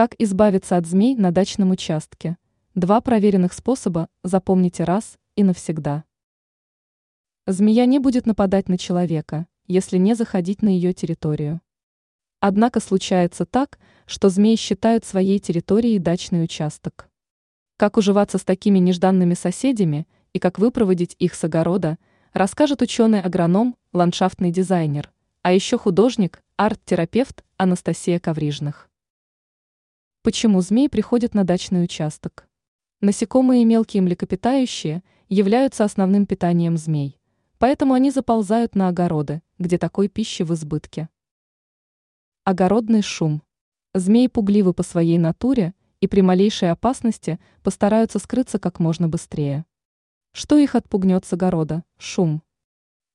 Как избавиться от змей на дачном участке? Два проверенных способа запомните раз и навсегда. Змея не будет нападать на человека, если не заходить на ее территорию. Однако случается так, что змеи считают своей территорией дачный участок. Как уживаться с такими нежданными соседями и как выпроводить их с огорода, расскажет ученый-агроном, ландшафтный дизайнер, а еще художник, арт-терапевт Анастасия Коврижных. Почему змеи приходят на дачный участок? Насекомые и мелкие млекопитающие являются основным питанием змей, поэтому они заползают на огороды, где такой пищи в избытке. Огородный шум. Змеи пугливы по своей натуре и при малейшей опасности постараются скрыться как можно быстрее. Что их отпугнет с огорода? Шум.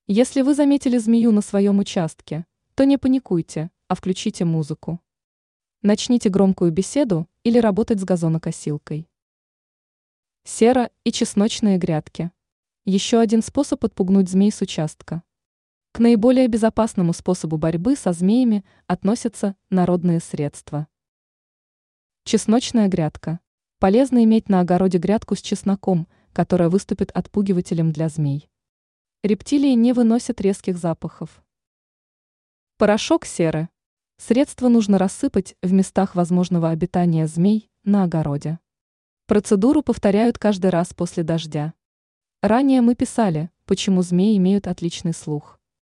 Если вы заметили змею на своем участке, то не паникуйте, а включите музыку. Начните громкую беседу или работать с газонокосилкой. Сера и чесночные грядки. Еще один способ отпугнуть змей с участка. К наиболее безопасному способу борьбы со змеями относятся народные средства. Чесночная грядка. Полезно иметь на огороде грядку с чесноком, которая выступит отпугивателем для змей. Рептилии не выносят резких запахов. Порошок серы. Средство нужно рассыпать в местах возможного обитания змей на огороде. Процедуру повторяют каждый раз после дождя. Ранее мы писали, почему змеи имеют отличный слух.